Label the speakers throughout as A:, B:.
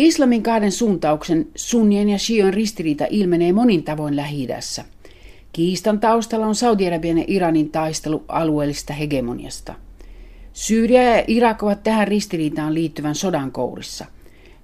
A: Islamin kahden suuntauksen, sunnien ja shion ristiriita ilmenee monin tavoin lähi -idässä. Kiistan taustalla on Saudi-Arabian ja Iranin taistelu alueellista hegemoniasta. Syyria ja Irak ovat tähän ristiriitaan liittyvän sodan kourissa.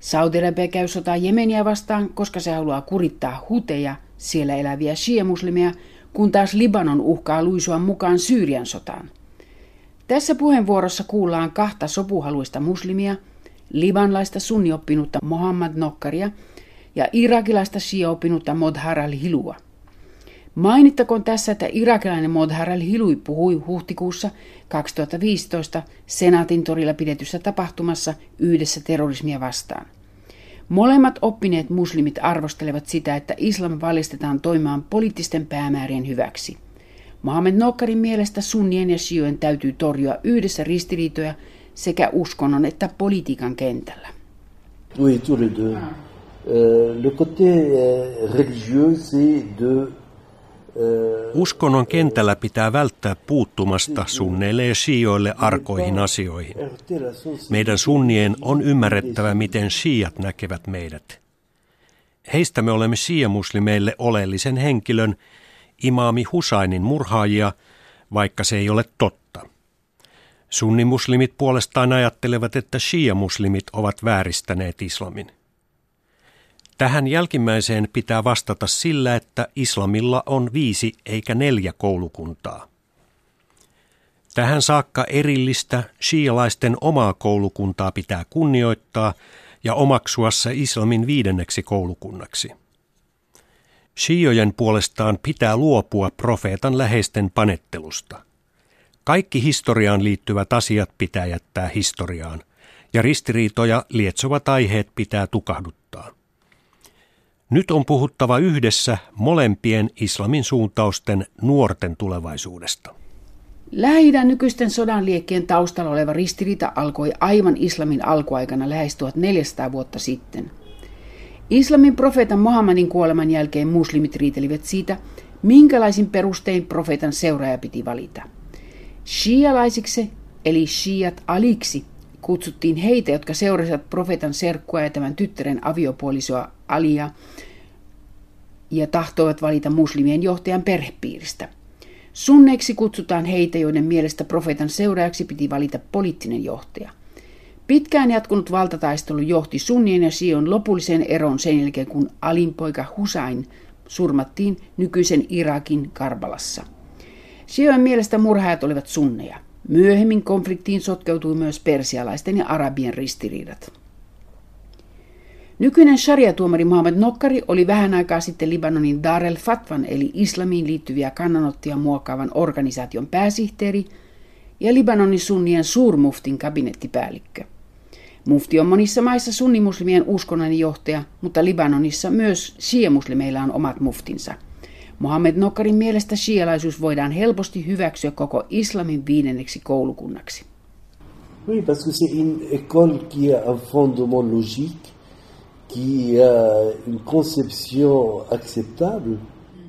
A: Saudi-Arabia käy sotaa Jemeniä vastaan, koska se haluaa kurittaa huteja, siellä eläviä shia-muslimeja, kun taas Libanon uhkaa luisua mukaan Syyrian sotaan. Tässä puheenvuorossa kuullaan kahta sopuhaluista muslimia, libanlaista sunnioppinutta Mohammad Nokkaria ja irakilaista shia-oppinutta Modhar al-Hilua. Mainittakoon tässä, että irakilainen Modhar al-Hilui puhui huhtikuussa 2015 Senaatin torilla pidetyssä tapahtumassa yhdessä terrorismia vastaan. Molemmat oppineet muslimit arvostelevat sitä, että islam valistetaan toimimaan poliittisten päämäärien hyväksi. Mohamed Nokkarin mielestä sunnien ja shiojen täytyy torjua yhdessä ristiriitoja sekä uskonnon että politiikan kentällä.
B: Oui, tous les deux. Euh, le côté euh, religieux, c'est de
C: Uskonnon kentällä pitää välttää puuttumasta sunneille ja shioille arkoihin asioihin. Meidän sunnien on ymmärrettävä, miten shiat näkevät meidät. Heistä me olemme shia-muslimeille oleellisen henkilön, imaami Husainin murhaajia, vaikka se ei ole totta. Sunnimuslimit puolestaan ajattelevat, että shia-muslimit ovat vääristäneet islamin. Tähän jälkimmäiseen pitää vastata sillä, että islamilla on viisi eikä neljä koulukuntaa. Tähän saakka erillistä shialaisten omaa koulukuntaa pitää kunnioittaa ja omaksua se islamin viidenneksi koulukunnaksi. Shiojen puolestaan pitää luopua profeetan läheisten panettelusta. Kaikki historiaan liittyvät asiat pitää jättää historiaan, ja ristiriitoja lietsovat aiheet pitää tukahduttaa. Nyt on puhuttava yhdessä molempien islamin suuntausten nuorten tulevaisuudesta.
A: lähi nykyisten sodan liekkien taustalla oleva ristiriita alkoi aivan islamin alkuaikana lähes 1400 vuotta sitten. Islamin profeetan Muhammadin kuoleman jälkeen muslimit riitelivät siitä, minkälaisin perustein profeetan seuraaja piti valita. Shialaisiksi, eli shiat aliksi, kutsuttiin heitä, jotka seurasivat profeetan serkkua ja tämän tyttären aviopuolisoa Alia ja tahtoivat valita muslimien johtajan perhepiiristä. Sunneiksi kutsutaan heitä, joiden mielestä profeetan seuraajaksi piti valita poliittinen johtaja. Pitkään jatkunut valtataistelu johti sunnien ja Sion lopulliseen eroon sen jälkeen, kun Alin poika Husain surmattiin nykyisen Irakin Karbalassa. Sion mielestä murhaajat olivat sunneja. Myöhemmin konfliktiin sotkeutui myös persialaisten ja arabien ristiriidat. Nykyinen sharia-tuomari Mohamed Nokkari oli vähän aikaa sitten Libanonin Dar el Fatwan eli islamiin liittyviä kannanottoja muokkaavan organisaation pääsihteeri ja Libanonin sunnien suurmuftin kabinettipäällikkö. Mufti on monissa maissa sunnimuslimien uskonnon johtaja, mutta Libanonissa myös shia-muslimeilla on omat muftinsa. Mohamed Nokkarin mielestä shialaisuus voidaan helposti hyväksyä koko islamin viidenneksi koulukunnaksi.
B: Oui, parce que c'est une école qui a un fondement logique qui a une conception acceptable.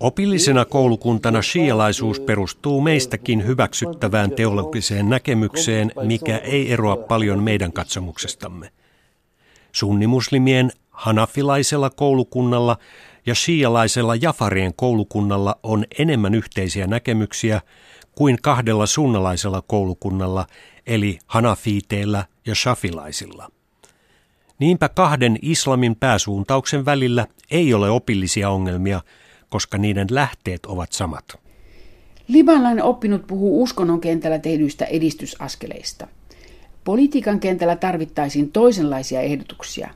C: Opillisena koulukuntana shialaisuus perustuu meistäkin hyväksyttävään teologiseen näkemykseen, mikä ei eroa paljon meidän katsomuksestamme. Sunnimuslimien hanafilaisella koulukunnalla ja shialaisella Jafarien koulukunnalla on enemmän yhteisiä näkemyksiä kuin kahdella sunnalaisella koulukunnalla, eli hanafiiteilla ja shafilaisilla. Niinpä kahden islamin pääsuuntauksen välillä ei ole opillisia ongelmia, koska niiden lähteet ovat samat.
A: Libanlainen oppinut puhuu uskonnon kentällä tehdyistä edistysaskeleista. Politiikan kentällä tarvittaisiin toisenlaisia ehdotuksia.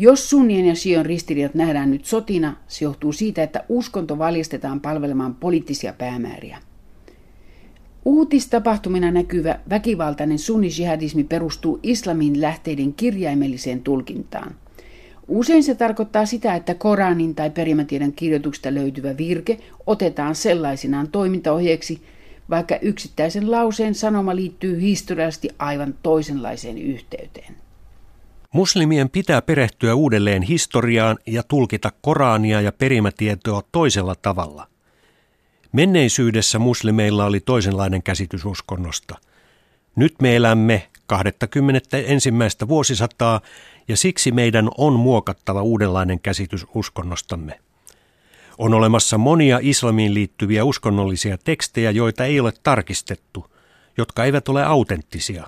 A: Jos sunnien ja sion ristiriidat nähdään nyt sotina, se johtuu siitä, että uskonto valjastetaan palvelemaan poliittisia päämääriä. Uutistapahtumina näkyvä väkivaltainen sunni-jihadismi perustuu islamin lähteiden kirjaimelliseen tulkintaan. Usein se tarkoittaa sitä, että Koranin tai perimätiedon kirjoituksesta löytyvä virke otetaan sellaisinaan toimintaohjeeksi, vaikka yksittäisen lauseen sanoma liittyy historiallisesti aivan toisenlaiseen yhteyteen.
C: Muslimien pitää perehtyä uudelleen historiaan ja tulkita Korania ja perimätietoa toisella tavalla. Menneisyydessä muslimeilla oli toisenlainen käsitys uskonnosta. Nyt me elämme 21. vuosisataa ja siksi meidän on muokattava uudenlainen käsitys uskonnostamme. On olemassa monia islamiin liittyviä uskonnollisia tekstejä, joita ei ole tarkistettu, jotka eivät ole autenttisia.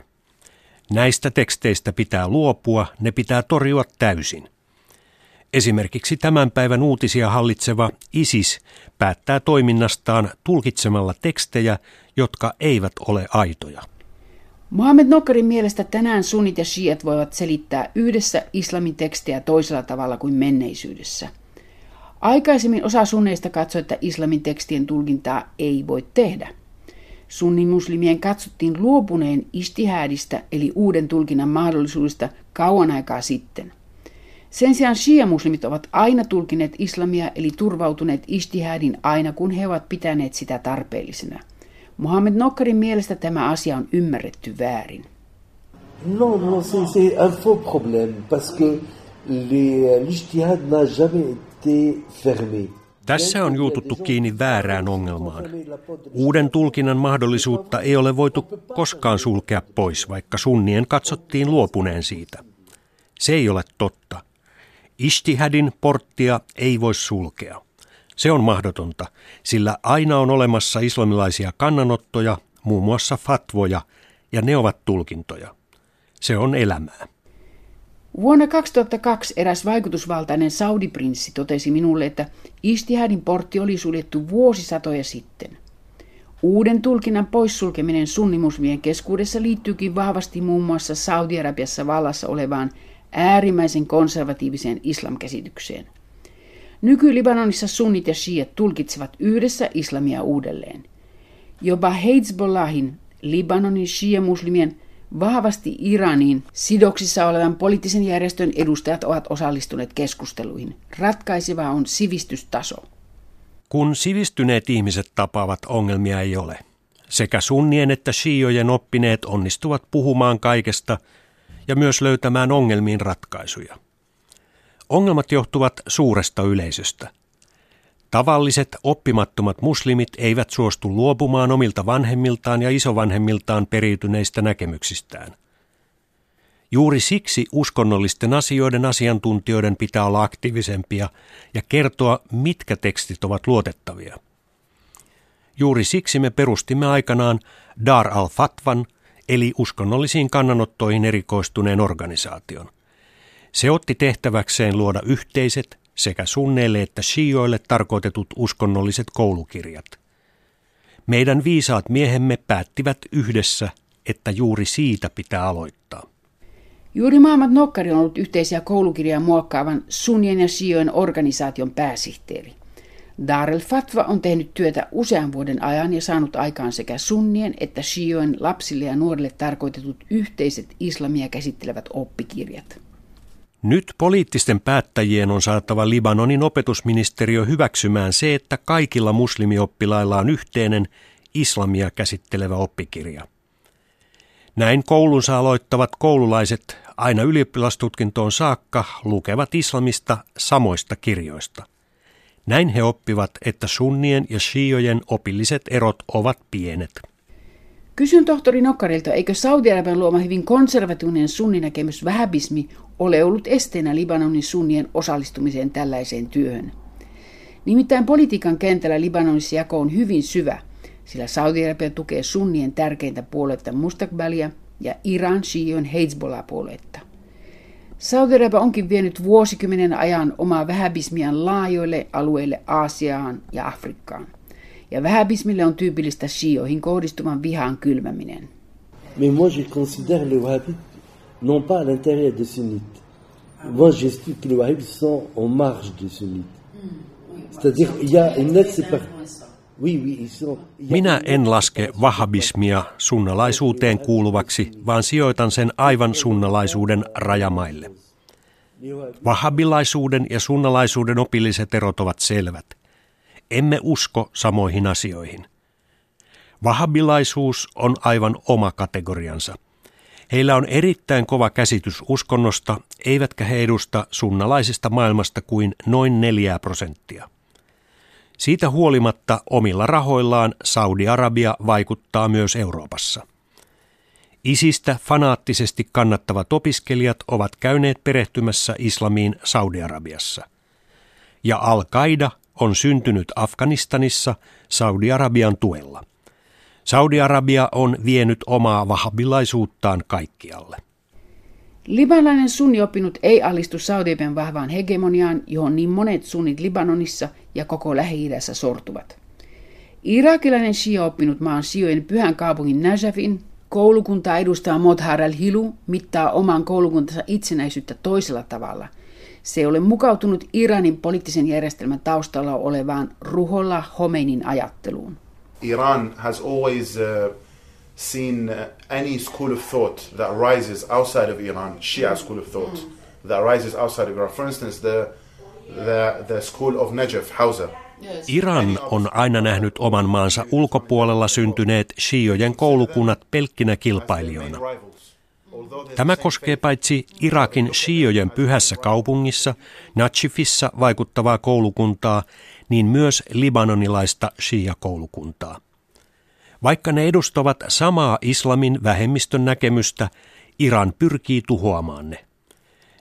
C: Näistä teksteistä pitää luopua, ne pitää torjua täysin. Esimerkiksi tämän päivän uutisia hallitseva ISIS päättää toiminnastaan tulkitsemalla tekstejä, jotka eivät ole aitoja.
A: Mohamed Nokkarin mielestä tänään sunnit ja shiat voivat selittää yhdessä islamin tekstejä toisella tavalla kuin menneisyydessä. Aikaisemmin osa sunneista katsoi, että islamin tekstien tulkintaa ei voi tehdä. Sunnimuslimien katsottiin luopuneen istihäädistä eli uuden tulkinnan mahdollisuudesta kauan aikaa sitten – sen sijaan shia-muslimit ovat aina tulkineet islamia eli turvautuneet istihadin aina kun he ovat pitäneet sitä tarpeellisena. Mohammed Nokkarin mielestä tämä asia on ymmärretty väärin.
B: Non, non, c'est un faux problème parce que n'a jamais été fermé.
C: Tässä on juututtu kiinni väärään ongelmaan. Uuden tulkinnan mahdollisuutta ei ole voitu koskaan sulkea pois, vaikka sunnien katsottiin luopuneen siitä. Se ei ole totta. Istihadin porttia ei voi sulkea. Se on mahdotonta, sillä aina on olemassa islamilaisia kannanottoja, muun muassa fatvoja, ja ne ovat tulkintoja. Se on elämää.
A: Vuonna 2002 eräs vaikutusvaltainen saudiprinssi totesi minulle, että Istihadin portti oli suljettu vuosisatoja sitten. Uuden tulkinnan poissulkeminen sunnimusmien keskuudessa liittyykin vahvasti muun muassa Saudi-Arabiassa vallassa olevaan äärimmäisen konservatiiviseen islamkäsitykseen. Nyky-Libanonissa sunnit ja shiat tulkitsevat yhdessä islamia uudelleen. Jopa Hezbollahin, Libanonin shia-muslimien, vahvasti Iraniin sidoksissa olevan poliittisen järjestön edustajat ovat osallistuneet keskusteluihin. Ratkaiseva on sivistystaso.
C: Kun sivistyneet ihmiset tapaavat, ongelmia ei ole. Sekä sunnien että shiojen oppineet onnistuvat puhumaan kaikesta – ja myös löytämään ongelmiin ratkaisuja. Ongelmat johtuvat suuresta yleisöstä. Tavalliset oppimattomat muslimit eivät suostu luopumaan omilta vanhemmiltaan ja isovanhemmiltaan periytyneistä näkemyksistään. Juuri siksi uskonnollisten asioiden asiantuntijoiden pitää olla aktiivisempia ja kertoa, mitkä tekstit ovat luotettavia. Juuri siksi me perustimme aikanaan Dar al-Fatvan – eli uskonnollisiin kannanottoihin erikoistuneen organisaation. Se otti tehtäväkseen luoda yhteiset sekä sunneille että shioille tarkoitetut uskonnolliset koulukirjat. Meidän viisaat miehemme päättivät yhdessä, että juuri siitä pitää aloittaa.
A: Juuri Maamat Nokkari on ollut yhteisiä koulukirjaa muokkaavan sunnien ja shiojen organisaation pääsihteeri. Darel Fatwa on tehnyt työtä usean vuoden ajan ja saanut aikaan sekä sunnien että shioen lapsille ja nuorille tarkoitetut yhteiset islamia käsittelevät oppikirjat.
C: Nyt poliittisten päättäjien on saatava Libanonin opetusministeriö hyväksymään se, että kaikilla muslimioppilailla on yhteinen islamia käsittelevä oppikirja. Näin koulunsa aloittavat koululaiset aina ylioppilastutkintoon saakka lukevat islamista samoista kirjoista. Näin he oppivat, että sunnien ja shiojen opilliset erot ovat pienet.
A: Kysyn tohtori Nokkarilta, eikö Saudi-Arabian luoma hyvin konservatiivinen sunninäkemys vähäbismi ole ollut esteenä Libanonin sunnien osallistumiseen tällaiseen työhön? Nimittäin politiikan kentällä Libanonissa jako on hyvin syvä, sillä Saudi-Arabia tukee sunnien tärkeintä puoluetta Mustakbalia ja Iran Shioin Hezbollah-puoluetta. Saudi-Arabia onkin vienyt vuosikymmenen ajan omaa vähäbismian laajoille alueille Aasiaan ja Afrikkaan. Ja vähäbismille on tyypillistä shioihin kohdistuvan vihan kylmäminen.
B: Mais moi je considère les wahhabites non pas à l'intérieur des sunnites. Moi j'explique que les wahhabites sont en marge des sunnites. C'est-à-dire il y a une nette séparation.
C: Minä en laske vahabismia sunnalaisuuteen kuuluvaksi, vaan sijoitan sen aivan sunnalaisuuden rajamaille. Vahabilaisuuden ja sunnalaisuuden opilliset erot ovat selvät. Emme usko samoihin asioihin. Vahabilaisuus on aivan oma kategoriansa. Heillä on erittäin kova käsitys uskonnosta, eivätkä he edusta sunnalaisesta maailmasta kuin noin neljää prosenttia. Siitä huolimatta omilla rahoillaan Saudi-Arabia vaikuttaa myös Euroopassa. Isistä fanaattisesti kannattavat opiskelijat ovat käyneet perehtymässä islamiin Saudi-Arabiassa. Ja Al-Qaida on syntynyt Afganistanissa Saudi-Arabian tuella. Saudi-Arabia on vienyt omaa vahabilaisuuttaan kaikkialle.
A: Libanalainen sunnioppinut ei alistu Saudi-Arabian vahvaan hegemoniaan, johon niin monet sunnit Libanonissa ja koko Lähi-idässä sortuvat. Irakilainen shia-oppinut maan sijojen pyhän kaupungin Najafin koulukuntaa edustaa Modhar al-Hilu mittaa oman koulukuntansa itsenäisyyttä toisella tavalla. Se ei ole mukautunut Iranin poliittisen järjestelmän taustalla olevaan Ruholla Homeinin ajatteluun.
D: Iran has always uh, seen uh, any school of thought that arises outside of Iran, Shia school of thought, mm. that arises outside of Iran. For instance, the, the, the school of Najaf, Hausa.
C: Iran on aina nähnyt oman maansa ulkopuolella syntyneet shiojen koulukunnat pelkkinä kilpailijoina. Tämä koskee paitsi Irakin shiojen pyhässä kaupungissa, Nachifissa vaikuttavaa koulukuntaa, niin myös libanonilaista shia-koulukuntaa. Vaikka ne edustavat samaa islamin vähemmistön näkemystä, Iran pyrkii tuhoamaan ne.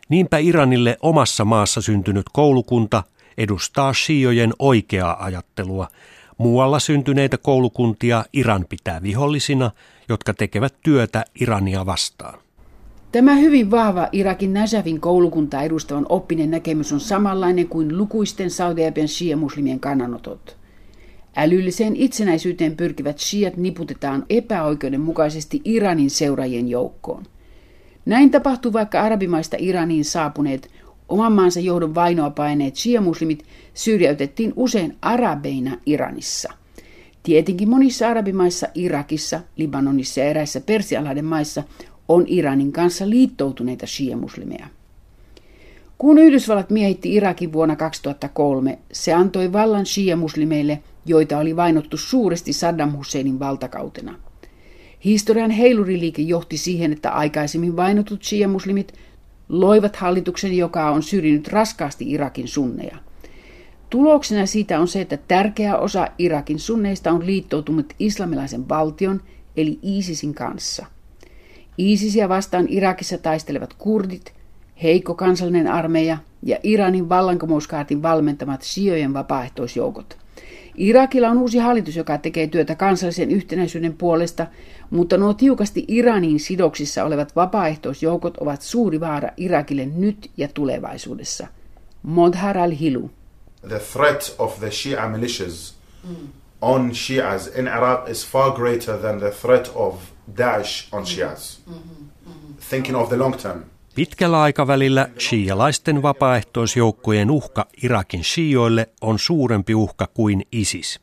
C: Niinpä Iranille omassa maassa syntynyt koulukunta edustaa shiojen oikeaa ajattelua. Muualla syntyneitä koulukuntia Iran pitää vihollisina, jotka tekevät työtä Irania vastaan.
A: Tämä hyvin vahva Irakin Najafin koulukunta edustavan oppinen näkemys on samanlainen kuin lukuisten Saudi-Arabian shia-muslimien kannanotot. Älylliseen itsenäisyyteen pyrkivät shiat niputetaan epäoikeudenmukaisesti Iranin seuraajien joukkoon. Näin tapahtuu, vaikka arabimaista Iraniin saapuneet oman maansa johdon vainoa paineet shia-muslimit syrjäytettiin usein arabeina Iranissa. Tietenkin monissa arabimaissa, Irakissa, Libanonissa ja eräissä persialaiden maissa on Iranin kanssa liittoutuneita shia-muslimeja. Kun Yhdysvallat miehitti Irakin vuonna 2003, se antoi vallan shia-muslimeille, joita oli vainottu suuresti Saddam Husseinin valtakautena. Historian heiluriliike johti siihen, että aikaisemmin vainotut shia-muslimit loivat hallituksen, joka on syrjinyt raskaasti Irakin sunneja. Tuloksena siitä on se, että tärkeä osa Irakin sunneista on liittoutunut islamilaisen valtion eli ISISin kanssa. ISISia vastaan Irakissa taistelevat kurdit, heikko kansallinen armeija ja Iranin vallankumouskaartin valmentamat siojen vapaaehtoisjoukot. Irakilla on uusi hallitus, joka tekee työtä kansallisen yhtenäisyyden puolesta, mutta nuo tiukasti Iraniin sidoksissa olevat vapaaehtoisjoukot ovat suuri vaara Irakille nyt ja tulevaisuudessa. Modhar al-Hilu.
D: The threat of the Shia militias mm. On Shias in Iraq is far greater than the threat of Daesh on Shias. Mm-hmm. Mm-hmm. Thinking of the long term.
C: Pitkällä aikavälillä shialaisten vapaaehtoisjoukkojen uhka Irakin shioille on suurempi uhka kuin ISIS.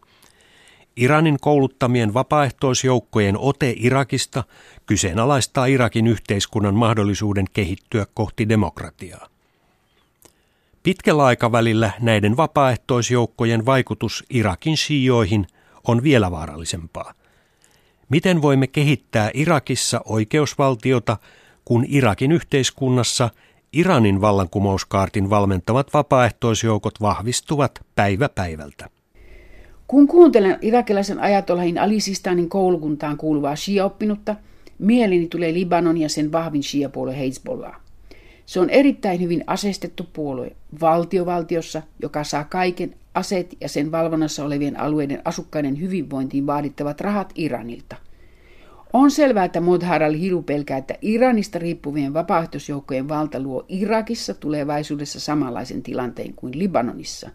C: Iranin kouluttamien vapaaehtoisjoukkojen ote Irakista kyseenalaistaa Irakin yhteiskunnan mahdollisuuden kehittyä kohti demokratiaa. Pitkällä aikavälillä näiden vapaaehtoisjoukkojen vaikutus Irakin shioihin on vielä vaarallisempaa. Miten voimme kehittää Irakissa oikeusvaltiota – kun Irakin yhteiskunnassa Iranin vallankumouskaartin valmentavat vapaaehtoisjoukot vahvistuvat päivä päivältä.
A: Kun kuuntelen irakilaisen ajatollahin Ali-Sistanin koulukuntaan kuuluvaa shia-oppinutta, mieleni tulee Libanon ja sen vahvin shia-puolue Hezbollah. Se on erittäin hyvin asestettu puolue valtiovaltiossa, joka saa kaiken aseet ja sen valvonnassa olevien alueiden asukkaiden hyvinvointiin vaadittavat rahat Iranilta – on selvää, että Modhar al-Hiru pelkää, että Iranista riippuvien vapaaehtoisjoukkojen valta luo Irakissa tulevaisuudessa samanlaisen tilanteen kuin Libanonissa.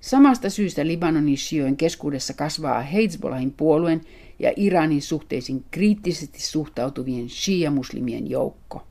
A: Samasta syystä Libanonin shiojen keskuudessa kasvaa Hezbollahin puolueen ja Iranin suhteisiin kriittisesti suhtautuvien shia-muslimien joukko.